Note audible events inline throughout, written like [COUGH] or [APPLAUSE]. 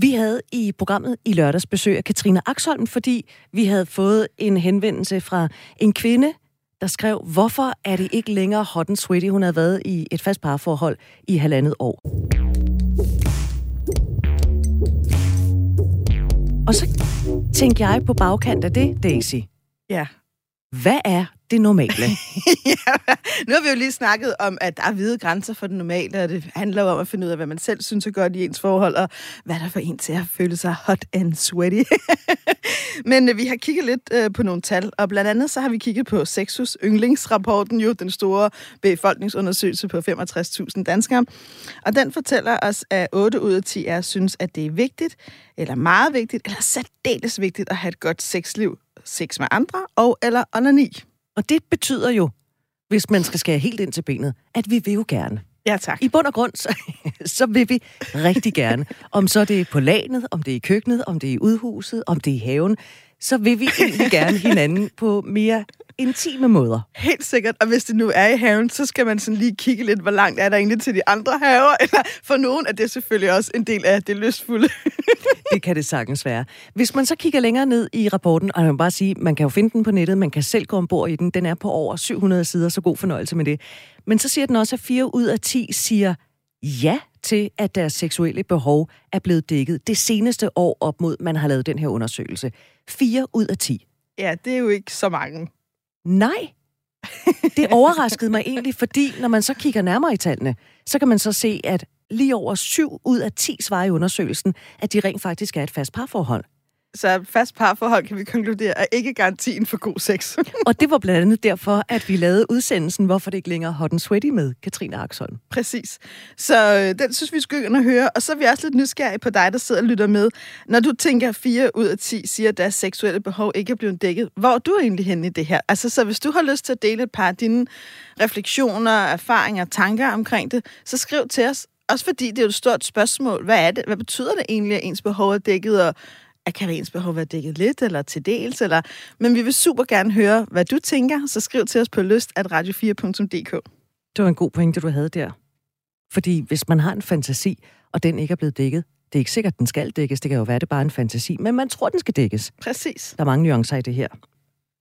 Vi havde i programmet i lørdags besøg af Katrine Axholm, fordi vi havde fået en henvendelse fra en kvinde, der skrev, hvorfor er det ikke længere hot and sweaty? Hun havde været i et fast parforhold i halvandet år. Og så tænkte jeg på bagkant af det, Daisy. Ja. Hvad er det normale? [LAUGHS] ja, nu har vi jo lige snakket om, at der er hvide grænser for det normale, og det handler jo om at finde ud af, hvad man selv synes er godt i ens forhold, og hvad der får en til at føle sig hot and sweaty. [LAUGHS] Men øh, vi har kigget lidt øh, på nogle tal, og blandt andet så har vi kigget på Sexus yndlingsrapporten, jo den store befolkningsundersøgelse på 65.000 danskere. Og den fortæller os, at 8 ud af 10 er synes, at det er vigtigt, eller meget vigtigt, eller særdeles vigtigt at have et godt sexliv, sex med andre og eller onani. Og det betyder jo, hvis man skal skære helt ind til benet, at vi vil jo gerne. Ja, tak. I bund og grund, så, så vil vi rigtig gerne. Om så det er på lanet, om det er i køkkenet, om det er i udhuset, om det er i haven, så vil vi egentlig gerne hinanden på mere intime måder. Helt sikkert, og hvis det nu er i haven, så skal man sådan lige kigge lidt, hvor langt er der egentlig til de andre haver, [LAUGHS] eller for nogen er det selvfølgelig også en del af det lystfulde. [LAUGHS] det kan det sagtens være. Hvis man så kigger længere ned i rapporten, og vil bare sige, man kan jo finde den på nettet, man kan selv gå ombord i den, den er på over 700 sider, så god fornøjelse med det. Men så siger den også, at 4 ud af 10 siger ja til, at deres seksuelle behov er blevet dækket det seneste år op mod, man har lavet den her undersøgelse. 4 ud af 10. Ja, det er jo ikke så mange. Nej. Det overraskede mig egentlig, fordi når man så kigger nærmere i tallene, så kan man så se, at lige over 7 ud af 10 svarer i undersøgelsen, at de rent faktisk er et fast parforhold. Så fast parforhold kan vi konkludere er ikke garantien for god sex. [LAUGHS] og det var blandt andet derfor, at vi lavede udsendelsen Hvorfor det ikke længere hot and sweaty med Katrine Axholm. Præcis. Så øh, den synes vi skal at høre. Og så er vi også lidt nysgerrige på dig, der sidder og lytter med. Når du tænker, at 4 ud af 10 siger, at deres seksuelle behov ikke er blevet dækket, hvor er du egentlig henne i det her? Altså, så hvis du har lyst til at dele et par af dine refleksioner, erfaringer, tanker omkring det, så skriv til os. Også fordi det er et stort spørgsmål. Hvad er det? Hvad betyder det egentlig, at ens behov er dækket, og at kan ens behov være dækket lidt eller til dels, eller... men vi vil super gerne høre, hvad du tænker, så skriv til os på lyst at radio4.dk. Det var en god pointe, du havde der. Fordi hvis man har en fantasi, og den ikke er blevet dækket, det er ikke sikkert, at den skal dækkes. Det kan jo være, det er bare en fantasi, men man tror, den skal dækkes. Præcis. Der er mange nuancer i det her.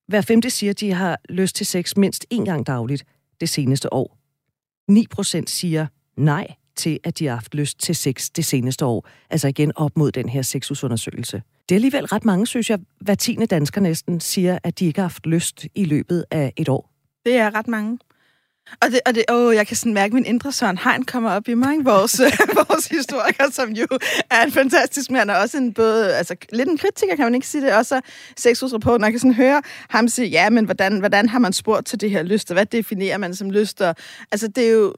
Hver femte siger, at de har lyst til sex mindst én gang dagligt det seneste år. 9 procent siger nej til, at de har haft lyst til sex det seneste år. Altså igen op mod den her sexusundersøgelse. Det er alligevel ret mange, synes jeg. Hver tiende dansker næsten siger, at de ikke har haft lyst i løbet af et år. Det er ret mange. Og, det, og det, åh, jeg kan sådan mærke, at min indre Søren Hein kommer op i mig, ikke? Vores, [LAUGHS] [LAUGHS] vores historiker, som jo er en fantastisk mand, og også en både, altså lidt en kritiker, kan man ikke sige det, også sexhusrapporten, og kan sådan høre ham sige, ja, men hvordan, hvordan har man spurgt til det her lyst, og hvad definerer man som lyst, og altså det er jo,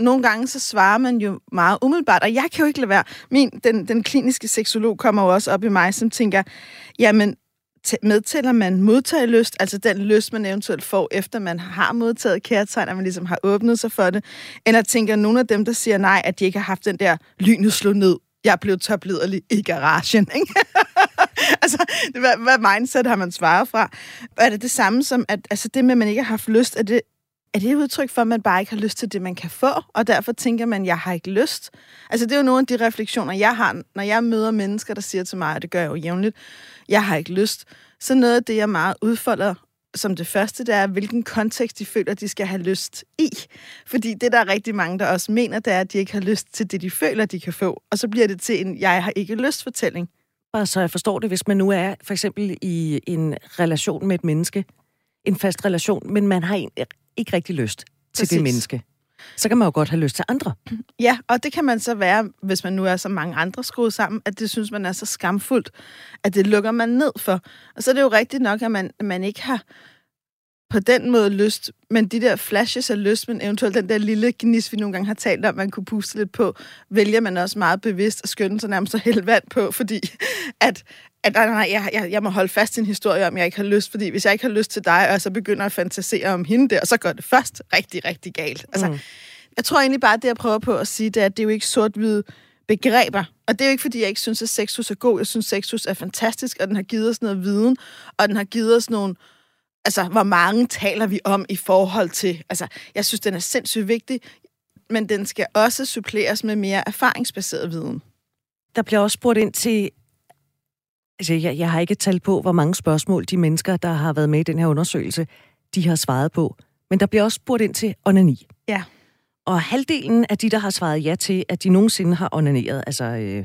nogle gange så svarer man jo meget umiddelbart, og jeg kan jo ikke lade være. Min, den, den kliniske seksolog kommer jo også op i mig, som tænker, jamen, medtæller man modtagelyst, altså den lyst, man eventuelt får, efter man har modtaget kærtegn, at man ligesom har åbnet sig for det, eller tænker nogle af dem, der siger nej, at de ikke har haft den der lynet slå ned, jeg blev topliderlig i garagen, ikke? [LAUGHS] altså, hvad, hvad mindset har man svaret fra? Er det det samme som, at altså, det med, at man ikke har haft lyst, er det er det et udtryk for, at man bare ikke har lyst til det, man kan få, og derfor tænker man, jeg har ikke lyst? Altså, det er jo nogle af de refleksioner, jeg har, når jeg møder mennesker, der siger til mig, og det gør jeg jo jævnligt, jeg har ikke lyst. Så noget af det, jeg meget udfolder som det første, det er, hvilken kontekst de føler, de skal have lyst i. Fordi det, der er rigtig mange, der også mener, det er, at de ikke har lyst til det, de føler, de kan få. Og så bliver det til en, jeg har ikke lyst fortælling. Og så jeg forstår det, hvis man nu er for eksempel i en relation med et menneske, en fast relation, men man har en, ikke rigtig lyst til Præcis. det menneske. Så kan man jo godt have lyst til andre. [CLEARS THROAT] Ja, og det kan man så være, hvis man nu er så mange andre skruet sammen, at det synes man er så skamfuldt, at det lukker man ned for. Og så er det jo rigtigt nok, at man, at man ikke har på den måde lyst, men de der flashes af lyst, men eventuelt den der lille gnis, vi nogle gange har talt om, man kunne puste lidt på, vælger man også meget bevidst at skynde sig nærmest at hælde vand på, fordi at, at nej, nej, jeg, jeg, jeg må holde fast i en historie om, jeg ikke har lyst, fordi hvis jeg ikke har lyst til dig, og så begynder at fantasere om hende der, så går det først rigtig, rigtig galt. Altså, mm. Jeg tror egentlig bare, at det, jeg prøver på at sige, det er, at det er jo ikke sort-hvide begreber. Og det er jo ikke, fordi jeg ikke synes, at sexus er god. Jeg synes, at sexus er fantastisk, og den har givet os noget viden, og den har givet os nogle... Altså, hvor mange taler vi om i forhold til... Altså, jeg synes, den er sindssygt vigtig, men den skal også suppleres med mere erfaringsbaseret viden. Der bliver også spurgt ind til... Altså, jeg, jeg har ikke tal på, hvor mange spørgsmål de mennesker, der har været med i den her undersøgelse, de har svaret på. Men der bliver også spurgt ind til onani. Ja. Og halvdelen af de, der har svaret ja til, at de nogensinde har onaneret, altså... Øh,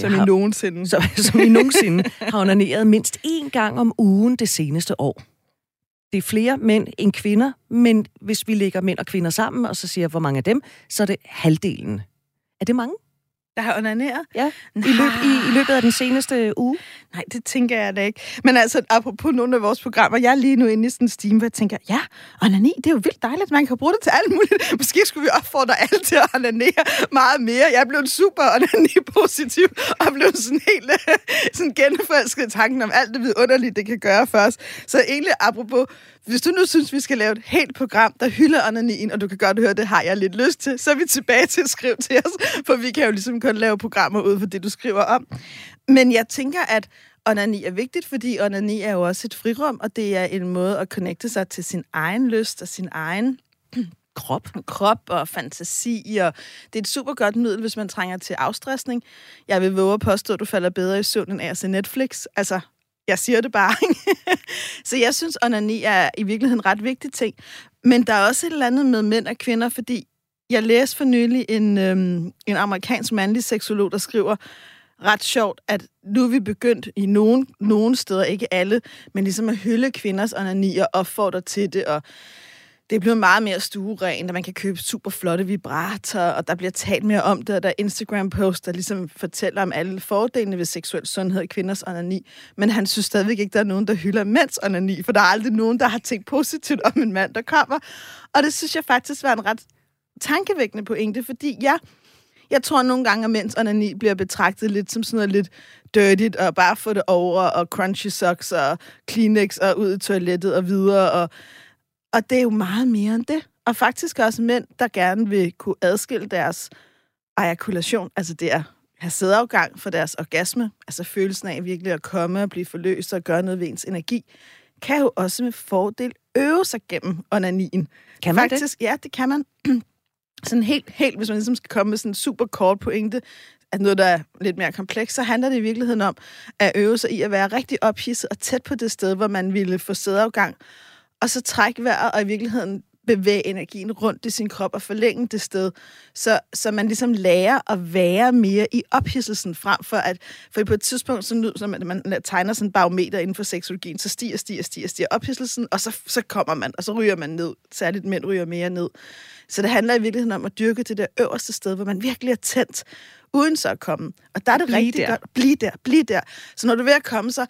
som har, i nogensinde. [LAUGHS] Som, som i nogensinde har onaneret mindst én gang om ugen det seneste år. Det er flere mænd end kvinder, men hvis vi lægger mænd og kvinder sammen, og så siger, hvor mange af dem, så er det halvdelen. Er det mange? Der har onaneret? Ja, I, løb, i, i løbet af den seneste uge? Nej, det tænker jeg da ikke. Men altså, apropos nogle af vores programmer, jeg er lige nu inde i sådan en steam, hvor jeg tænker, ja, onani, det er jo vildt dejligt, man kan bruge det til alt muligt. [LAUGHS] Måske skulle vi opfordre alle til at onanere meget mere. Jeg er blevet super onani-positiv, og blevet sådan helt [LAUGHS] sådan genforelsket tanken om alt det vidunderlige, det kan gøre for os. Så egentlig, apropos hvis du nu synes, vi skal lave et helt program, der hylder onanien, og du kan godt høre, det har jeg lidt lyst til, så er vi tilbage til at skrive til os, for vi kan jo ligesom kun lave programmer ud for det, du skriver om. Men jeg tænker, at onani er vigtigt, fordi onani er jo også et frirum, og det er en måde at connecte sig til sin egen lyst og sin egen [CLEARS THROAT] krop. krop og fantasi, og det er et super godt middel, hvis man trænger til afstressning. Jeg vil våge at påstå, at du falder bedre i søvn end af at se Netflix. Altså, jeg siger det bare. [LAUGHS] så jeg synes, onani er i virkeligheden en ret vigtig ting. Men der er også et eller andet med mænd og kvinder, fordi jeg læste for nylig en, øhm, en amerikansk mandlig seksolog, der skriver ret sjovt, at nu er vi begyndt i nogen, nogen steder, ikke alle, men ligesom at hylde kvinders onani og opfordre til det, og det er blevet meget mere stuerent, og man kan købe super flotte vibratorer, og der bliver talt mere om det, og der er Instagram-posts, der ligesom fortæller om alle fordelene ved seksuel sundhed i kvinders onani. Men han synes stadigvæk ikke, der er nogen, der hylder mænds onani, for der er aldrig nogen, der har tænkt positivt om en mand, der kommer. Og det synes jeg faktisk var en ret tankevækkende pointe, fordi ja, jeg tror nogle gange, at mænds onani bliver betragtet lidt som sådan noget lidt dirty, og bare få det over, og crunchy socks, og Kleenex, og ud i toilettet, og videre, og og det er jo meget mere end det. Og faktisk også mænd, der gerne vil kunne adskille deres ejakulation, altså det at have sædafgang for deres orgasme, altså følelsen af virkelig at komme og blive forløst og gøre noget ved ens energi, kan jo også med fordel øve sig gennem onanien. Kan man Faktisk, det? Ja, det kan man sådan helt, helt, hvis man ligesom skal komme med sådan en super kort pointe, at noget, der er lidt mere komplekst, så handler det i virkeligheden om at øve sig i at være rigtig ophidset og tæt på det sted, hvor man ville få sædeafgang, og så trække vejret og i virkeligheden bevæge energien rundt i sin krop og forlænge det sted, så, så man ligesom lærer at være mere i ophidselsen frem for at, for på et tidspunkt, så, så man, man tegner sådan en barometer inden for seksologien, så stiger, stiger, stiger, stiger ophidselsen, og så, så kommer man, og så ryger man ned. Særligt mænd ryger mere ned. Så det handler i virkeligheden om at dyrke det der øverste sted, hvor man virkelig er tændt, uden så at komme. Og der er det Bliv rigtig der. godt. Bliv der, bliv der. Så når du er ved at komme, så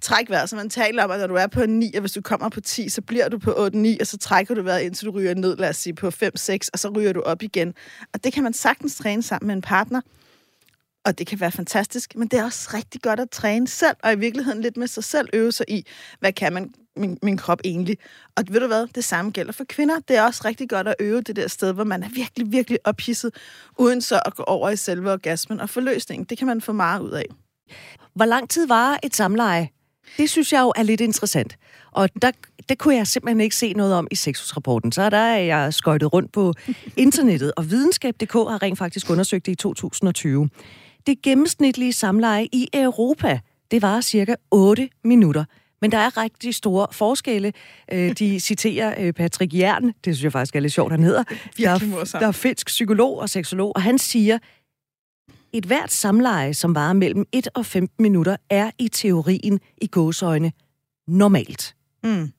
træk vejret. Så man taler om, at når du er på 9, og hvis du kommer på 10, så bliver du på 8-9, og så trækker du vejret, indtil du ryger ned, lad os sige, på 5-6, og så ryger du op igen. Og det kan man sagtens træne sammen med en partner. Og det kan være fantastisk, men det er også rigtig godt at træne selv, og i virkeligheden lidt med sig selv øve sig i, hvad kan man min, min krop egentlig. Og ved du hvad, det samme gælder for kvinder. Det er også rigtig godt at øve det der sted, hvor man er virkelig, virkelig ophidset, uden så at gå over i selve orgasmen og forløsningen. Det kan man få meget ud af. Hvor lang tid var et samleje? Det synes jeg jo er lidt interessant. Og der, det kunne jeg simpelthen ikke se noget om i sexusrapporten. Så der er jeg skøjtet rundt på [LAUGHS] internettet, og videnskab.dk har rent faktisk undersøgt det i 2020. Det gennemsnitlige samleje i Europa, det var cirka 8 minutter. Men der er rigtig store forskelle. Øh, De [LAUGHS] citerer øh, Patrick Jern, det synes jeg faktisk er lidt sjovt, han hedder. Der er, der er finsk psykolog og seksolog, og han siger, et hvert samleje, som varer mellem 1 og 15 minutter, er i teorien i gåsøjne normalt. Mm.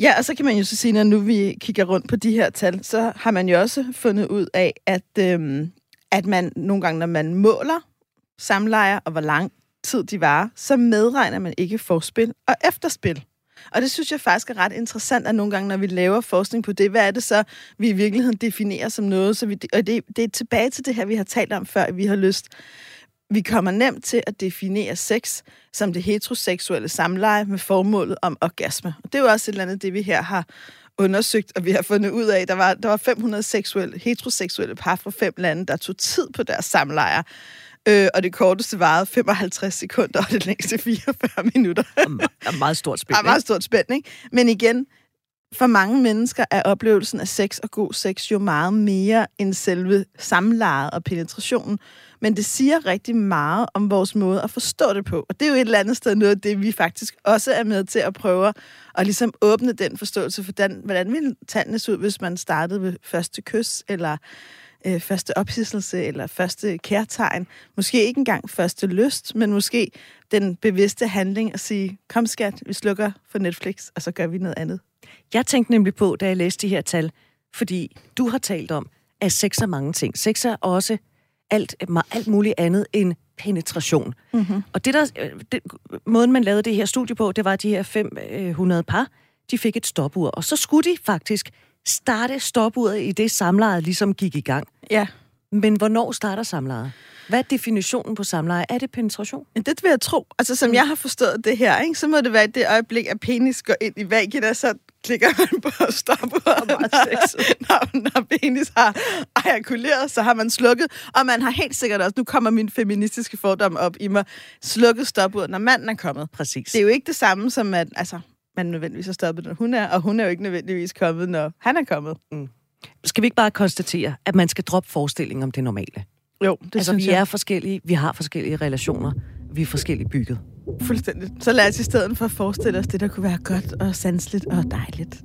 Ja, og så kan man jo så sige, når nu vi kigger rundt på de her tal, så har man jo også fundet ud af, at, øhm, at man nogle gange, når man måler samlejer og hvor lang tid de var, så medregner man ikke forspil og efterspil. Og det synes jeg faktisk er ret interessant, at nogle gange, når vi laver forskning på det, hvad er det så, vi i virkeligheden definerer som noget? Så vi, og det, det er tilbage til det her, vi har talt om før, at vi har lyst. Vi kommer nemt til at definere sex som det heteroseksuelle samleje med formålet om orgasme. Og det er jo også et eller andet, det vi her har undersøgt, og vi har fundet ud af, der var, der var 500 seksuelle, heteroseksuelle par fra fem lande, der tog tid på deres samlejer. Øh, og det korteste varede 55 sekunder, og det længste [LAUGHS] 44 minutter. Der er meget stort spil. Det er meget stort spænd, ikke? Men igen, for mange mennesker er oplevelsen af sex og god sex jo meget mere end selve samlejet og penetrationen. men det siger rigtig meget om vores måde at forstå det på. Og det er jo et eller andet sted noget af det, vi faktisk også er med til at prøve at ligesom åbne den forståelse for, den, hvordan ville tallene se ud, hvis man startede ved første kys, eller øh, første ophidselse, eller første kærtegn. Måske ikke engang første lyst, men måske den bevidste handling at sige, kom skat, vi slukker for Netflix, og så gør vi noget andet. Jeg tænkte nemlig på, da jeg læste de her tal, fordi du har talt om, at sex er mange ting. Sex er også alt, alt muligt andet end penetration. Mm-hmm. Og det der, øh, det, måden, man lavede det her studie på, det var, at de her 500 par, de fik et stopur. Og så skulle de faktisk starte stopuret i det samlejet ligesom gik i gang. Ja. Men hvornår starter samlejet? Hvad er definitionen på samleje? Er det penetration? Det vil jeg tro. Altså, som mm. jeg har forstået det her, ikke, så må det være det øjeblik, at penis går ind i vagina, så klikker man på stopuret. [LAUGHS] når, når penis har ejakuleret, så har man slukket. Og man har helt sikkert også, nu kommer min feministiske fordom op i mig, slukket stopuret, når manden er kommet. Præcis. Det er jo ikke det samme som, at altså, man nødvendigvis har stoppet, når hun er, og hun er jo ikke nødvendigvis kommet, når han er kommet. Mm. Skal vi ikke bare konstatere, at man skal droppe forestillingen om det normale? Jo, det altså, synes vi jeg. er forskellige, vi har forskellige relationer, vi er forskelligt bygget. Fuldstændig. Så lad os i stedet for forestille os det, der kunne være godt og sandsligt og dejligt.